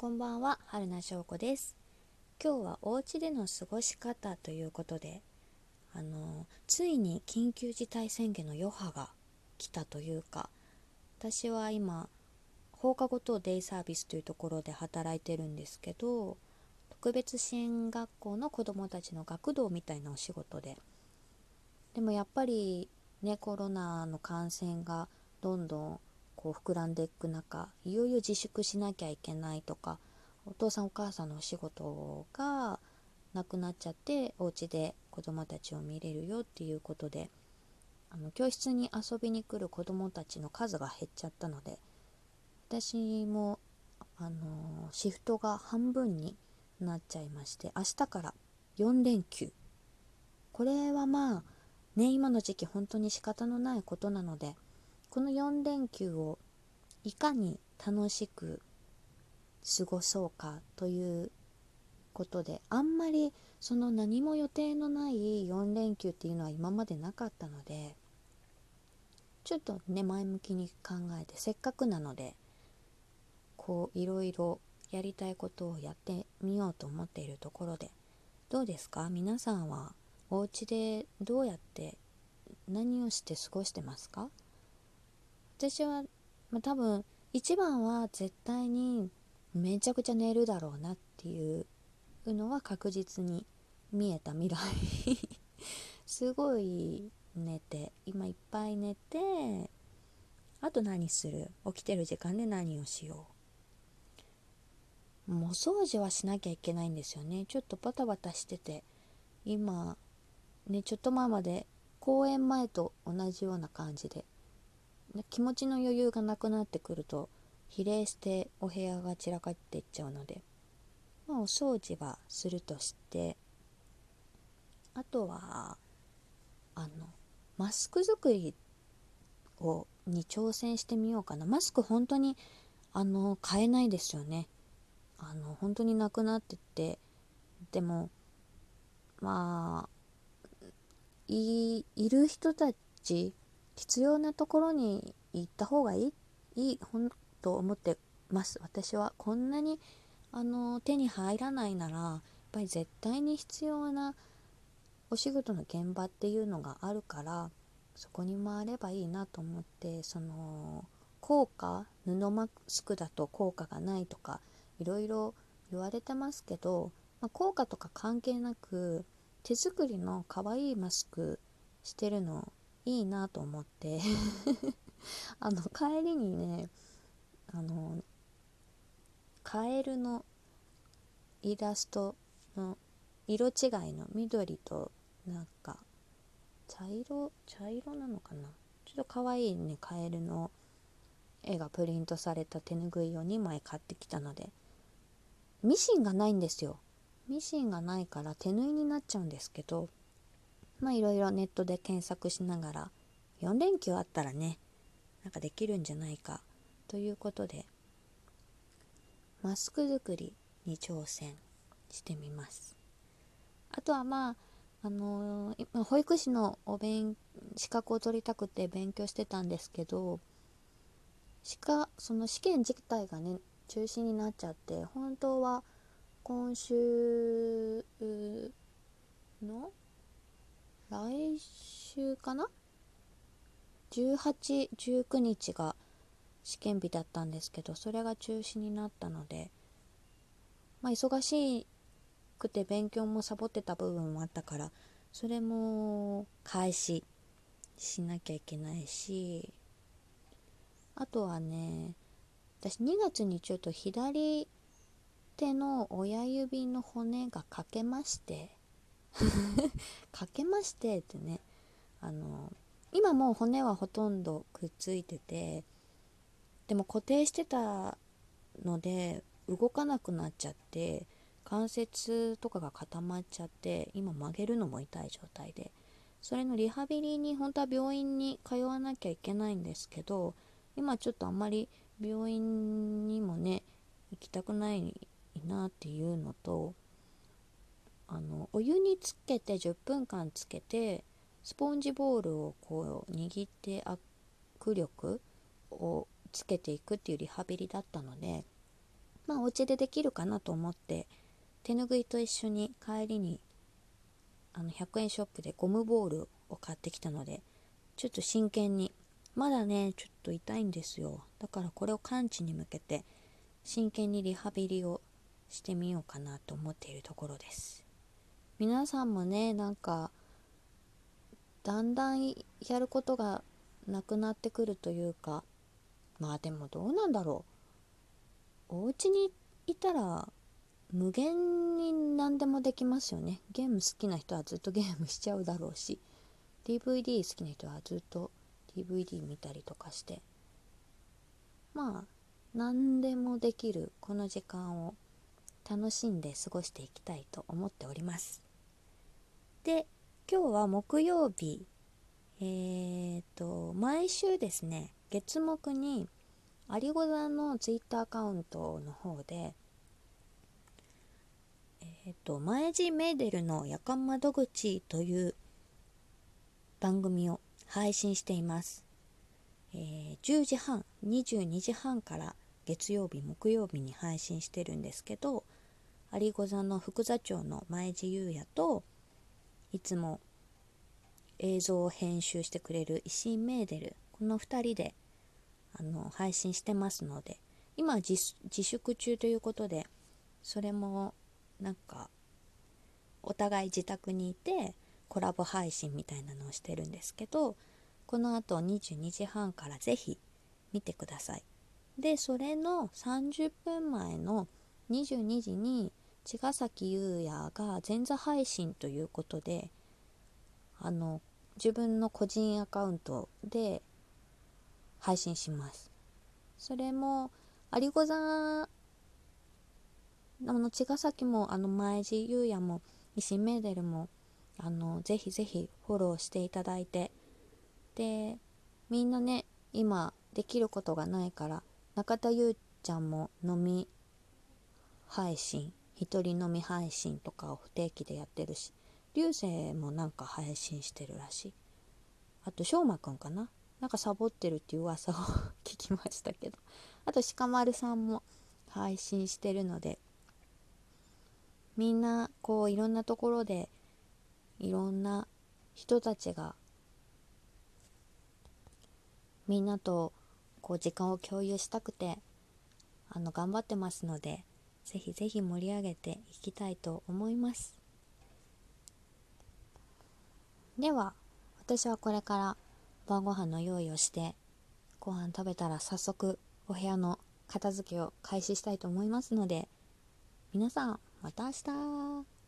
こんばんは、春名翔子です。今日はお家での過ごし方ということで、あのついに緊急事態宣言の余波が来たというか、私は今放課後等デイサービスというところで働いてるんですけど、特別支援学校の子どもたちの学童みたいなお仕事で、でもやっぱりねコロナの感染がどんどんこう膨らんでいく中いよいよ自粛しなきゃいけないとかお父さんお母さんのお仕事がなくなっちゃってお家で子供たちを見れるよっていうことであの教室に遊びに来る子供たちの数が減っちゃったので私もあのシフトが半分になっちゃいまして明日から4連休。これはまあね今の時期本当に仕方のないことなのでこの4連休をいかに楽しく過ごそうかということであんまりその何も予定のない4連休っていうのは今までなかったのでちょっとね前向きに考えてせっかくなのでこういろいろやりたいことをやってみようと思っているところでどうですか？皆さんはお家でどうやって何をして過ごしてますか？私は、まあ、多分一番は絶対にめちゃくちゃ寝るだろうなっていうのは確実に見えた未来すごい寝て今いっぱい寝てあと何する？起きてる時間で何をしよう？もうお掃除はしなきゃいけないんですよね。ちょっとバタバタしてて今ねちょっと前まで公演前と同じような感じで。気持ちの余裕がなくなってくると比例してお部屋が散らかっていっちゃうので、まあ、お掃除はするとしてあとはあのマスク作りをに挑戦してみようかな。マスク本当にあの買えないですよね。あの本当になくなってて。でもまあいいる人たち必要なところに行った方がいいいいほんと思ってます。私はこんなにあの手に入らないならやっぱり絶対に必要なお仕事の現場っていうのがあるからそこに回ればいいなと思ってその効果布マスクだと効果がないとかいろいろ言われてますけど、まあ、効果とか関係なく手作りの可愛いマスクしてるのいいなと思って。あの帰りにねあのカエルのイラストの色違いの緑となんか茶色茶色なのかな？ちょっと可愛いねカエルの絵がプリントされた手ぬぐいを2枚買ってきたので。ミシンがないんですよ。ミシンがないから手縫いになっちゃうんですけどまあいろいろネットで検索しながら4連休あったらねなんかできるんじゃないかということでマスク作りに挑戦してみます。あとはまああのー、保育士のお勉資格を取りたくて勉強してたんですけどしかその試験自体がね中止になっちゃって本当は今週の来週かな？18、19日が試験日だったんですけどそれが中止になったのでまあ忙しくて勉強もサボってた部分もあったからそれも開始しなきゃいけないしあとはね私2月にちょっと左手の親指の骨が欠けまして かけましてってねあの今もう骨はほとんどくっついててでも固定してたので動かなくなっちゃって関節とかが固まっちゃって今曲げるのも痛い状態でそれのリハビリに本当は病院に通わなきゃいけないんですけど今ちょっとあんまり病院にもね行きたくないなっていうのとあのお湯につけて10分間つけてスポンジボールをこう握って握力をつけていくっていうリハビリだったのでまあお家でできるかなと思って手ぬぐいと一緒に帰りにあの100円ショップでゴムボールを買ってきたのでちょっと真剣にまだねちょっと痛いんですよ。だからこれを完治に向けて真剣にリハビリをしてみようかなと思っているところです。皆さんもねなんかだんだんやることがなくなってくるというかまあでもどうなんだろう。お家にいたら無限に何でもできますよね。ゲーム好きな人はずっとゲームしちゃうだろうし DVD 好きな人はずっと DVD 見たりとかして。まあ何でもできるこの時間を楽しんで過ごしていきたいと思っております。で今日は木曜日。えーと毎週ですね月木に有子座の Twitter アカウントの方でえっ、と前地メーデルの夜間窓口という番組を配信しています、えー、10時半22時半から月曜日木曜日に配信してるんですけど有子座の副座長の前地優也といつも映像を編集してくれる石井メーデル。この2人であの配信してますので今自粛中ということでそれもなんかお互い自宅にいてコラボ配信みたいなのをしてるんですけどこのあと22時半からぜひ見てください。でそれの30分前の22時に茅ヶ崎優也が前座配信ということであの自分の個人アカウントで配信します。それも有子座あの茅ヶ崎もあの前地優也も石メーデルもあのぜひぜひフォローしていただいて。でみんなね今できることがないから中田優ちゃんも飲み配信一人飲み配信とかを不定期でやってるし流星もなんか配信してるらしい。あとしょうまくんかな。なんかサボってるっていう噂を聞きましたけど。あと鹿丸さんも配信してるので。みんなこういろんなところでいろんな人たちがみんなとこう時間を共有したくてあの頑張ってますのでぜひぜひ盛り上げていきたいと思います。では私はこれから晩ご飯の用意をしてご飯食べたら早速お部屋の片付けを開始したいと思いますので皆さんまた明日。